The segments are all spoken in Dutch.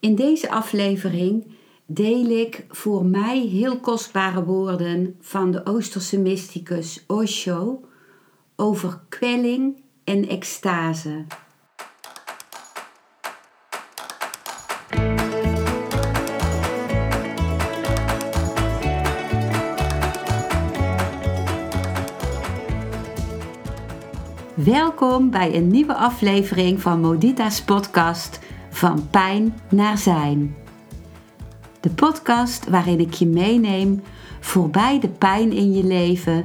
In deze aflevering deel ik voor mij heel kostbare woorden van de Oosterse mysticus Osho over kwelling en extase. Welkom bij een nieuwe aflevering van Modita's podcast Van Pijn naar Zijn. De podcast waarin ik je meeneem voorbij de pijn in je leven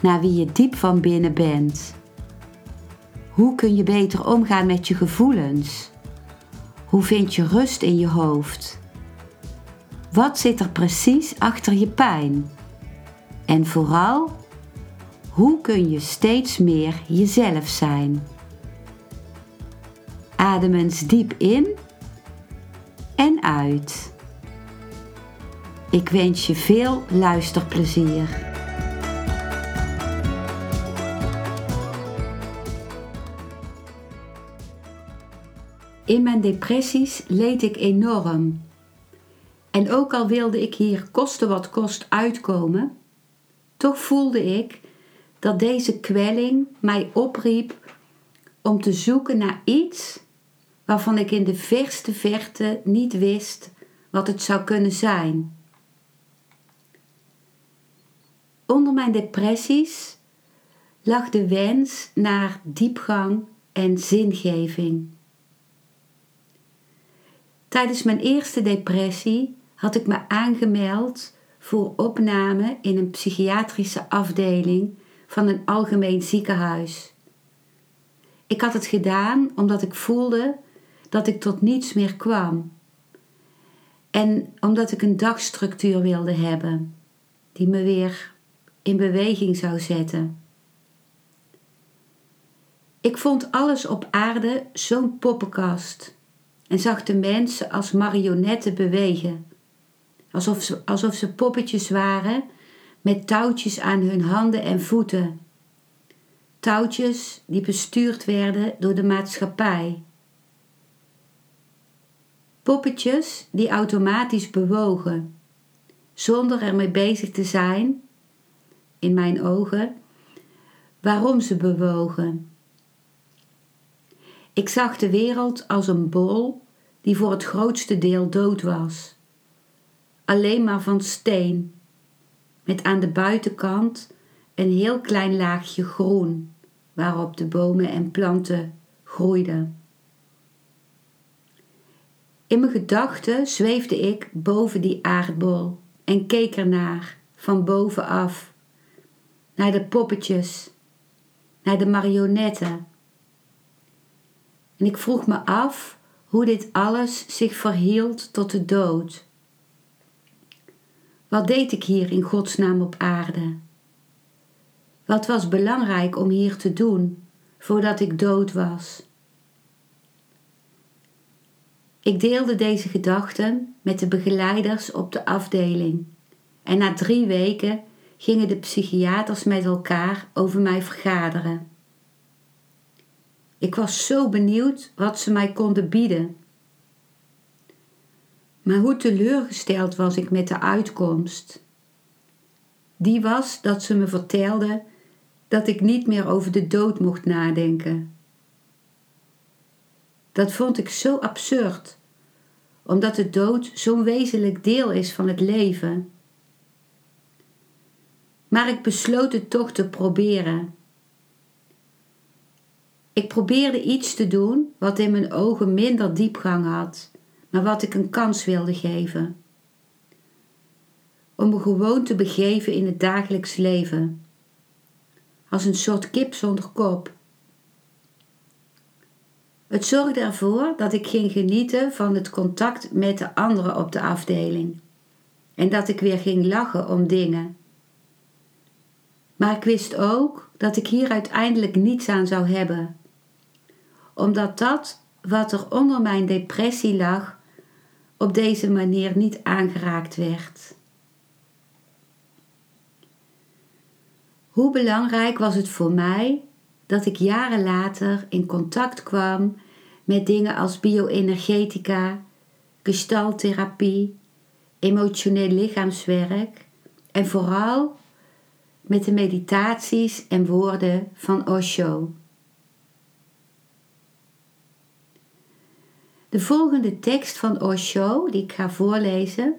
naar wie je diep van binnen bent. Hoe kun je beter omgaan met je gevoelens? Hoe vind je rust in je hoofd? Wat zit er precies achter je pijn? En vooral, hoe kun je steeds meer jezelf zijn? Adem eens diep in en uit. Ik wens je veel luisterplezier. In mijn depressies leed ik enorm. En ook al wilde ik hier koste wat kost uitkomen, toch voelde ik dat deze kwelling mij opriep om te zoeken naar iets waarvan ik in de verste verte niet wist wat het zou kunnen zijn. Onder mijn depressies lag de wens naar diepgang en zingeving. Tijdens mijn eerste depressie had ik me aangemeld voor opname in een psychiatrische afdeling van een algemeen ziekenhuis. Ik had het gedaan omdat ik voelde dat ik tot niets meer kwam. En omdat ik een dagstructuur wilde hebben die me weer in beweging zou zetten. Ik vond alles op aarde zo'n poppenkast en zag de mensen als marionetten bewegen, alsof ze, alsof ze poppetjes waren met touwtjes aan hun handen en voeten. Touwtjes die bestuurd werden door de maatschappij. Poppetjes die automatisch bewogen, zonder ermee bezig te zijn, in mijn ogen, waarom ze bewogen. Ik zag de wereld als een bol die voor het grootste deel dood was. Alleen maar van steen, met aan de buitenkant een heel klein laagje groen waarop de bomen en planten groeiden. In mijn gedachten zweefde ik boven die aardbol en keek ernaar van bovenaf, naar de poppetjes, naar de marionetten. En ik vroeg me af hoe dit alles zich verhield tot de dood. Wat deed ik hier in godsnaam op aarde? Wat was belangrijk om hier te doen voordat ik dood was? Ik deelde deze gedachten met de begeleiders op de afdeling en na drie weken gingen de psychiaters met elkaar over mij vergaderen. Ik was zo benieuwd wat ze mij konden bieden. Maar hoe teleurgesteld was ik met de uitkomst? Die was dat ze me vertelden dat ik niet meer over de dood mocht nadenken. Dat vond ik zo absurd, omdat de dood zo'n wezenlijk deel is van het leven. Maar ik besloot het toch te proberen. Ik probeerde iets te doen wat in mijn ogen minder diepgang had, maar wat ik een kans wilde geven. Om me gewoon te begeven in het dagelijks leven als een soort kip zonder kop. Het zorgde ervoor dat ik ging genieten van het contact met de anderen op de afdeling en dat ik weer ging lachen om dingen. Maar ik wist ook dat ik hier uiteindelijk niets aan zou hebben, omdat dat wat er onder mijn depressie lag op deze manier niet aangeraakt werd. Hoe belangrijk was het voor mij dat ik jaren later in contact kwam met dingen als bioenergetica, gestaltherapie, emotioneel lichaamswerk en vooral met de meditaties en woorden van Osho. De volgende tekst van Osho, die ik ga voorlezen,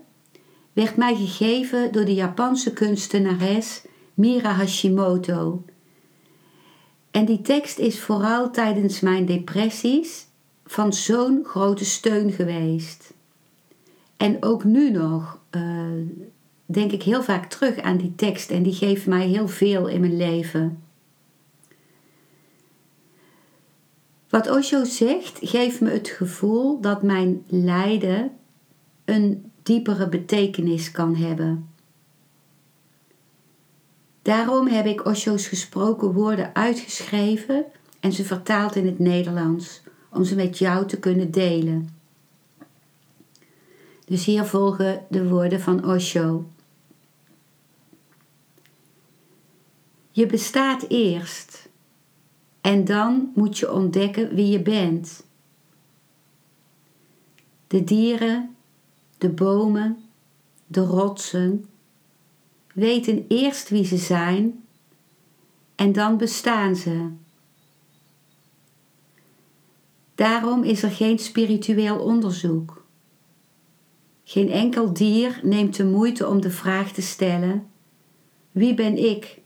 werd mij gegeven door de Japanse kunstenares Mira Hashimoto. En die tekst is vooral tijdens mijn depressies van zo'n grote steun geweest. En ook nu nog uh, denk ik heel vaak terug aan die tekst en die geeft mij heel veel in mijn leven. Wat Osho zegt, geeft me het gevoel dat mijn lijden een diepere betekenis kan hebben. Daarom heb ik Osho's gesproken woorden uitgeschreven en ze vertaald in het Nederlands, om ze met jou te kunnen delen. Dus hier volgen de woorden van Osho. Je bestaat eerst en dan moet je ontdekken wie je bent. De dieren, de bomen, de rotsen weten eerst wie ze zijn en dan bestaan ze. Daarom is er geen spiritueel onderzoek. Geen enkel dier neemt de moeite om de vraag te stellen: wie ben ik?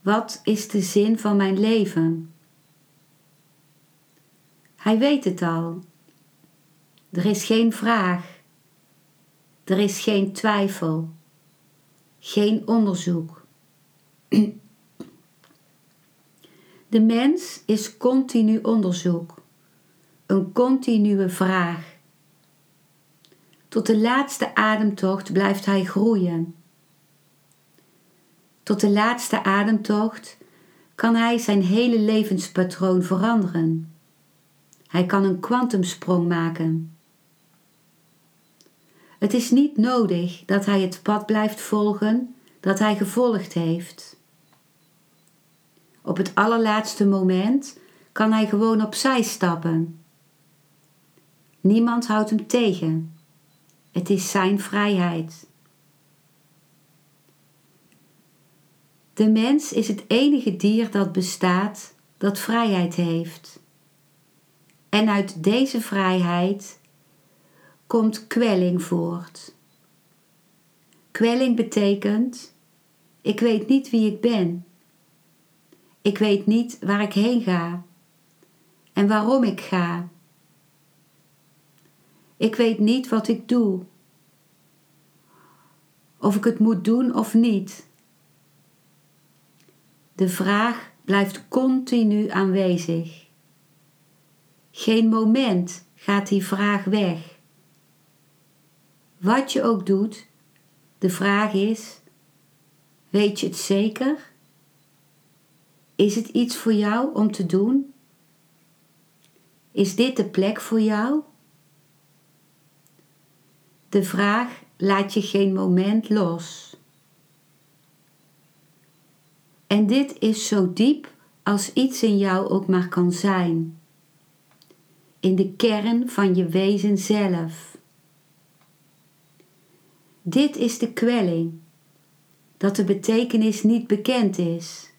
Wat is de zin van mijn leven? Hij weet het al. Er is geen vraag. Er is geen twijfel. Geen onderzoek. De mens is continu onderzoek. Een continue vraag. Tot de laatste ademtocht blijft hij groeien. Tot de laatste ademtocht kan hij zijn hele levenspatroon veranderen. Hij kan een kwantumsprong maken. Het is niet nodig dat hij het pad blijft volgen dat hij gevolgd heeft. Op het allerlaatste moment kan hij gewoon opzij stappen. Niemand houdt hem tegen. Het is zijn vrijheid. De mens is het enige dier dat bestaat dat vrijheid heeft. En uit deze vrijheid komt kwelling voort. Kwelling betekent: ik weet niet wie ik ben. Ik weet niet waar ik heen ga en waarom ik ga. Ik weet niet wat ik doe, of ik het moet doen of niet. De vraag blijft continu aanwezig. Geen moment gaat die vraag weg. Wat je ook doet, de vraag is: weet je het zeker? Is het iets voor jou om te doen? Is dit de plek voor jou? De vraag laat je geen moment los. En dit is zo diep als iets in jou ook maar kan zijn. In de kern van je wezen zelf. Dit is de kwelling, dat de betekenis niet bekend is,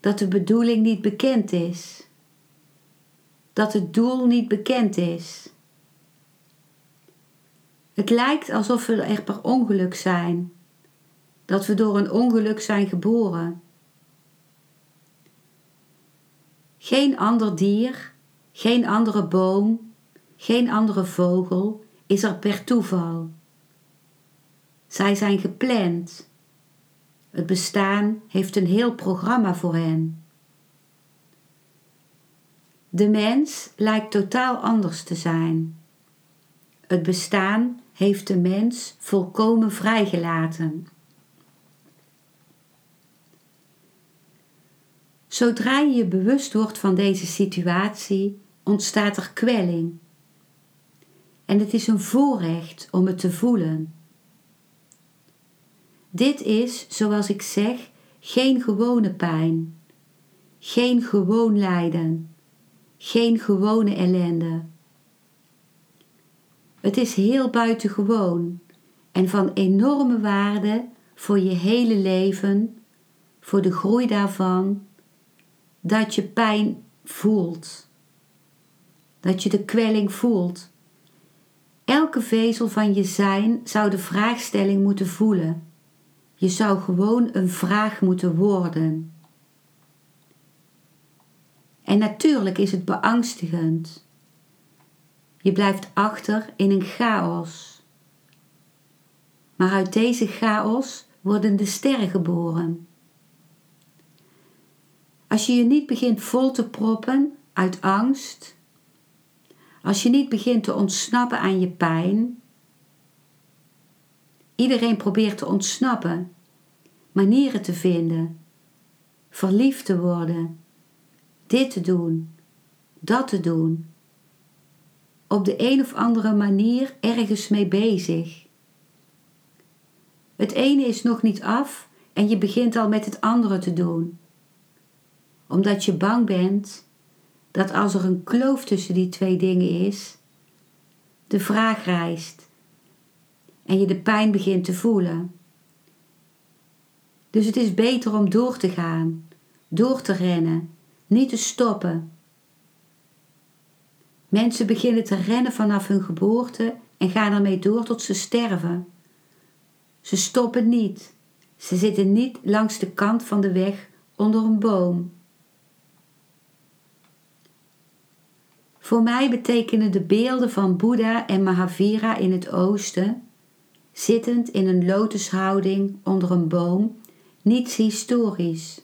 dat de bedoeling niet bekend is, dat het doel niet bekend is. Het lijkt alsof we er per ongeluk zijn, dat we door een ongeluk zijn geboren. Geen ander dier, geen andere boom, geen andere vogel is er per toeval. Zij zijn gepland. Het bestaan heeft een heel programma voor hen. De mens lijkt totaal anders te zijn. Het bestaan heeft de mens volkomen vrijgelaten. Zodra je je bewust wordt van deze situatie, ontstaat er kwelling. En het is een voorrecht om het te voelen. Dit is, zoals ik zeg, geen gewone pijn, geen gewoon lijden, geen gewone ellende. Het is heel buitengewoon en van enorme waarde voor je hele leven, voor de groei daarvan, dat je pijn voelt. Dat je de kwelling voelt. Elke vezel van je zijn zou de vraagstelling moeten voelen. Je zou gewoon een vraag moeten worden. En natuurlijk is het beangstigend. Je blijft achter in een chaos. Maar uit deze chaos worden de sterren geboren. Als je je niet begint vol te proppen uit angst, als je niet begint te ontsnappen aan je pijn, iedereen probeert te ontsnappen, manieren te vinden, verliefd te worden, dit te doen, dat te doen, op de een of andere manier ergens mee bezig. Het ene is nog niet af en je begint al met het andere te doen. Omdat je bang bent dat als er een kloof tussen die twee dingen is, de vraag rijst en je de pijn begint te voelen. Dus het is beter om door te gaan, door te rennen, niet te stoppen. Mensen beginnen te rennen vanaf hun geboorte en gaan ermee door tot ze sterven. Ze stoppen niet. Ze zitten niet langs de kant van de weg onder een boom. Voor mij betekenen de beelden van Boeddha en Mahavira in het oosten, zittend in een lotushouding onder een boom, niets historisch.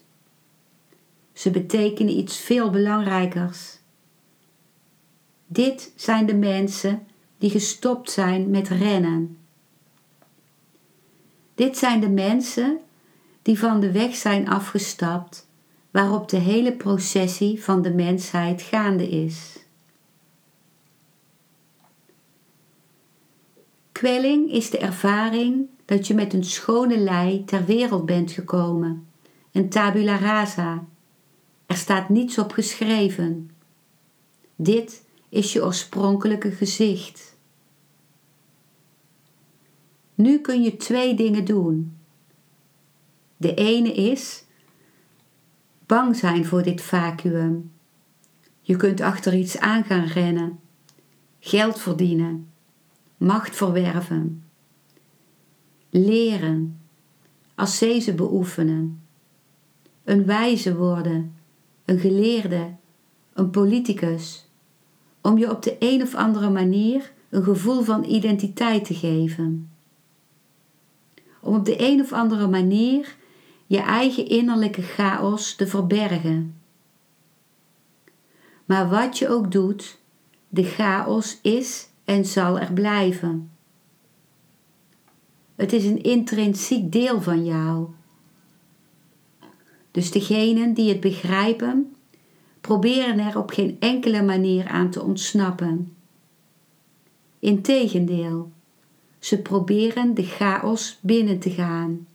Ze betekenen iets veel belangrijkers. Dit zijn de mensen die gestopt zijn met rennen. Dit zijn de mensen die van de weg zijn afgestapt waarop de hele processie van de mensheid gaande is. Kwelling is de ervaring dat je met een schone lei ter wereld bent gekomen, een tabula rasa. Er staat niets op geschreven. Dit is je oorspronkelijke gezicht. Nu kun je twee dingen doen. De ene is bang zijn voor dit vacuüm. Je kunt achter iets aan gaan rennen, geld verdienen, macht verwerven, leren, ascese beoefenen, een wijze worden, een geleerde, een politicus, om je op de een of andere manier een gevoel van identiteit te geven. Om op de een of andere manier je eigen innerlijke chaos te verbergen. Maar wat je ook doet, de chaos is en zal er blijven. Het is een intrinsiek deel van jou. Dus degenen die het begrijpen, proberen er op geen enkele manier aan te ontsnappen. Integendeel, ze proberen de chaos binnen te gaan.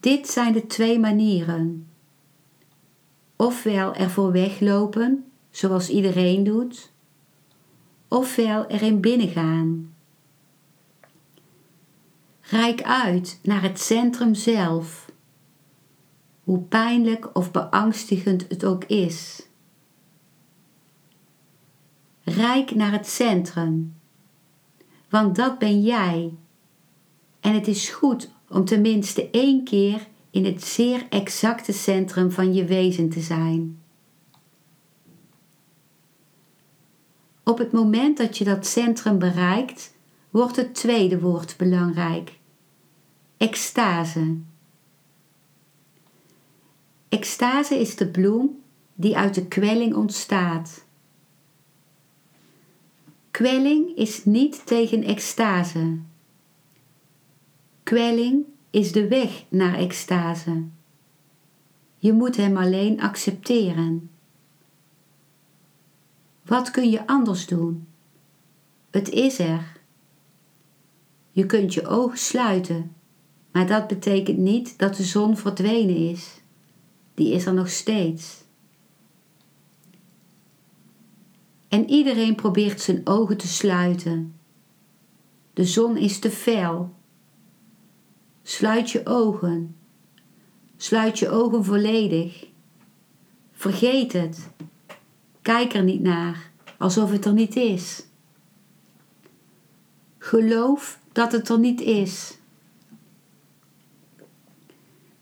Dit zijn de twee manieren. Ofwel ervoor weglopen, zoals iedereen doet, ofwel erin binnengaan. Rijk uit naar het centrum zelf, hoe pijnlijk of beangstigend het ook is. Rijk naar het centrum, want dat ben jij. En het is goed om tenminste één keer in het zeer exacte centrum van je wezen te zijn. Op het moment dat je dat centrum bereikt, wordt het tweede woord belangrijk: extase. Extase is de bloem die uit de kwelling ontstaat. Kwelling is niet tegen extase. Kwelling is de weg naar extase. Je moet hem alleen accepteren. Wat kun je anders doen? Het is er. Je kunt je ogen sluiten, maar dat betekent niet dat de zon verdwenen is. Die is er nog steeds. En iedereen probeert zijn ogen te sluiten. De zon is te fel. Sluit je ogen. Sluit je ogen volledig. Vergeet het. Kijk er niet naar, alsof het er niet is. Geloof dat het er niet is.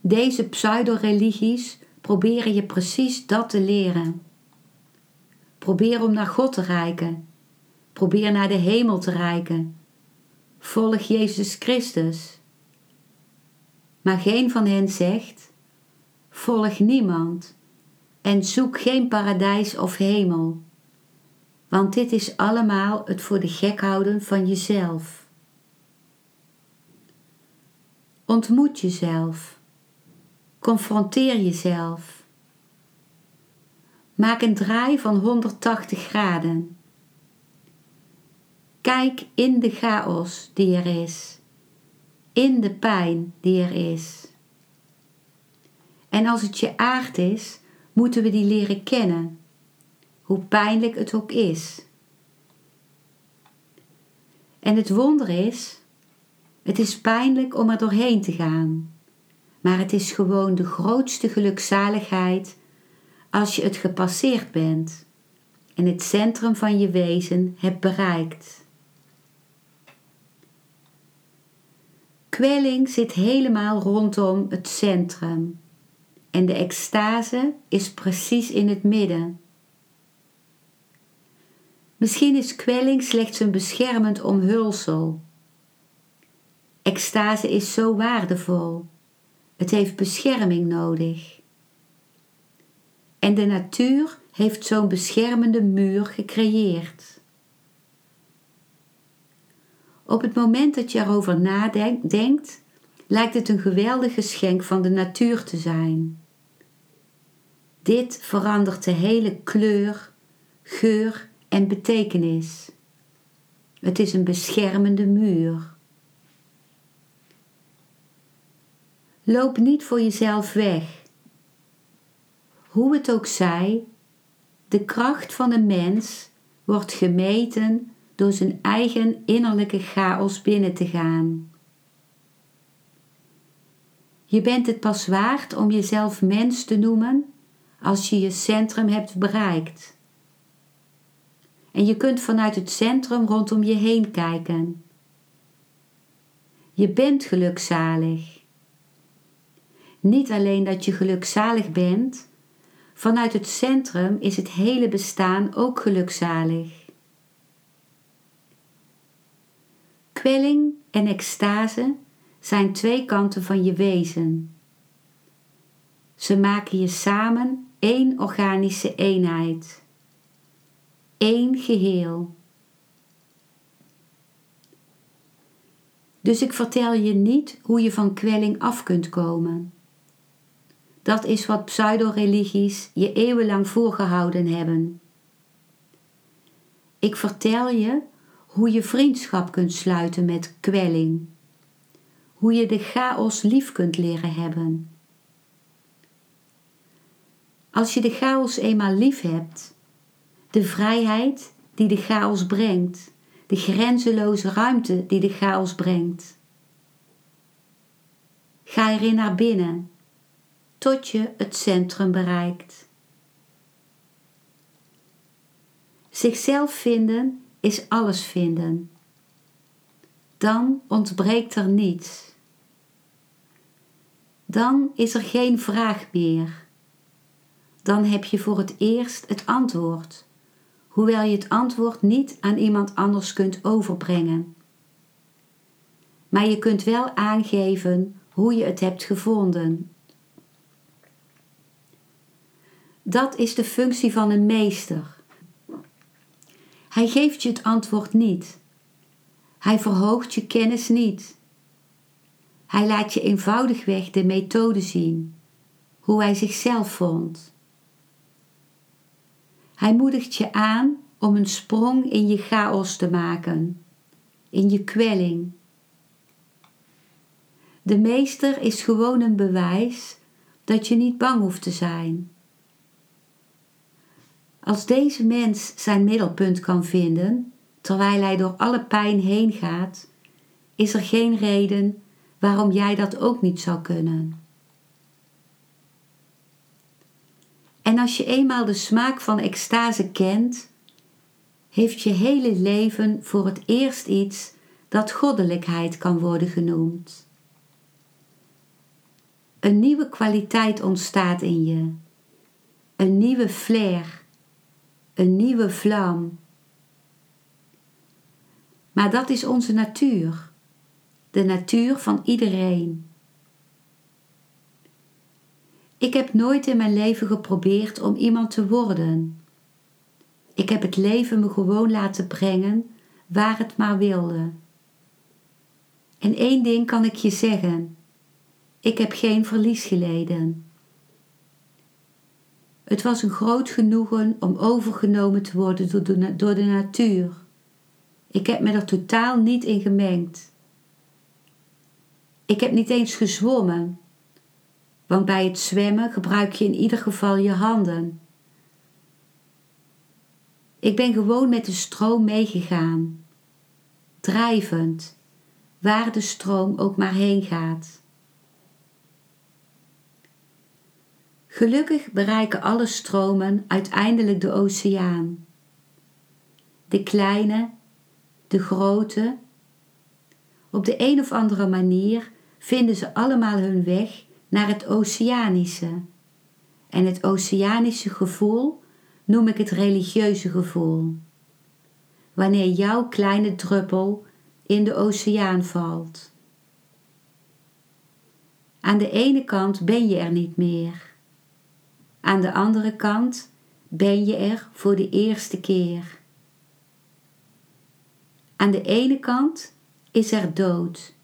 Deze pseudo-religies proberen je precies dat te leren. Probeer om naar God te reiken. Probeer naar de hemel te reiken. Volg Jezus Christus. Maar geen van hen zegt: Volg niemand en zoek geen paradijs of hemel, want dit is allemaal het voor de gek houden van jezelf. Ontmoet jezelf. Confronteer jezelf. Maak een draai van 180 graden. Kijk in de chaos die er is, in de pijn die er is. En als het je aard is, moeten we die leren kennen, hoe pijnlijk het ook is. En het wonder is, het is pijnlijk om er doorheen te gaan, maar het is gewoon de grootste gelukzaligheid als je het gepasseerd bent en het centrum van je wezen hebt bereikt. Kwelling zit helemaal rondom het centrum en de extase is precies in het midden. Misschien is kwelling slechts een beschermend omhulsel. Extase is zo waardevol. Het heeft bescherming nodig. En de natuur heeft zo'n beschermende muur gecreëerd. Op het moment dat je erover nadenkt, lijkt het een geweldig geschenk van de natuur te zijn. Dit verandert de hele kleur, geur en betekenis. Het is een beschermende muur. Loop niet voor jezelf weg. Hoe het ook zij, de kracht van een mens wordt gemeten door zijn eigen innerlijke chaos binnen te gaan. Je bent het pas waard om jezelf mens te noemen als je je centrum hebt bereikt. En je kunt vanuit het centrum rondom je heen kijken. Je bent gelukzalig. Niet alleen dat je gelukzalig bent, vanuit het centrum is het hele bestaan ook gelukzalig. Kwelling en extase zijn twee kanten van je wezen. Ze maken je samen één organische eenheid, één geheel. Dus ik vertel je niet hoe je van kwelling af kunt komen. Dat is wat pseudo-religies je eeuwenlang voorgehouden hebben. Ik vertel je hoe je vriendschap kunt sluiten met kwelling, hoe je de chaos lief kunt leren hebben als je de chaos eenmaal lief hebt, de vrijheid die de chaos brengt, de grenzeloze ruimte die de chaos brengt, ga erin naar binnen tot je het centrum bereikt. Zichzelf vinden is alles vinden. Dan ontbreekt er niets. Dan is er geen vraag meer dan heb je voor het eerst het antwoord, hoewel je het antwoord niet aan iemand anders kunt overbrengen. Maar je kunt wel aangeven hoe je het hebt gevonden. Dat is de functie van een meester. Hij geeft je het antwoord niet. Hij verhoogt je kennis niet. Hij laat je eenvoudigweg de methode zien, hoe hij zichzelf vond. Hij moedigt je aan om een sprong in je chaos te maken, in je kwelling. De meester is gewoon een bewijs dat je niet bang hoeft te zijn. Als deze mens zijn middelpunt kan vinden, terwijl hij door alle pijn heen gaat, is er geen reden waarom jij dat ook niet zou kunnen. En als je eenmaal de smaak van extase kent, heeft je hele leven voor het eerst iets dat goddelijkheid kan worden genoemd. Een nieuwe kwaliteit ontstaat in je, een nieuwe flair, een nieuwe vlam. Maar dat is onze natuur, de natuur van iedereen. Ik heb nooit in mijn leven geprobeerd om iemand te worden. Ik heb het leven me gewoon laten brengen waar het maar wilde. En één ding kan ik je zeggen: ik heb geen verlies geleden. Het was een groot genoegen om overgenomen te worden door de, natuur. Ik heb me er totaal niet in gemengd. Ik heb niet eens gezwommen, want bij het zwemmen gebruik je in ieder geval je handen. Ik ben gewoon met de stroom meegegaan, drijvend, waar de stroom ook maar heen gaat. Gelukkig bereiken alle stromen uiteindelijk de oceaan. De kleine, de grote. Op de een of andere manier vinden ze allemaal hun weg naar het oceanische. En het oceanische gevoel noem ik het religieuze gevoel. Wanneer jouw kleine druppel in de oceaan valt. Aan de ene kant ben je er niet meer. Aan de andere kant ben je er voor de eerste keer. Aan de ene kant is er dood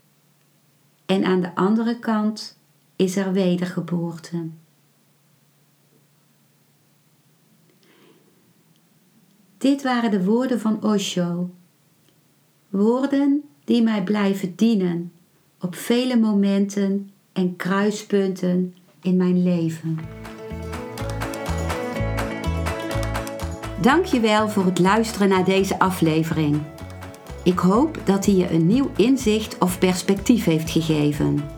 en aan de andere kant is er wedergeboorte. Dit waren de woorden van Osho. Woorden die mij blijven dienen op vele momenten en kruispunten in mijn leven. Dankjewel voor het luisteren naar deze aflevering. Ik hoop dat hij je een nieuw inzicht of perspectief heeft gegeven.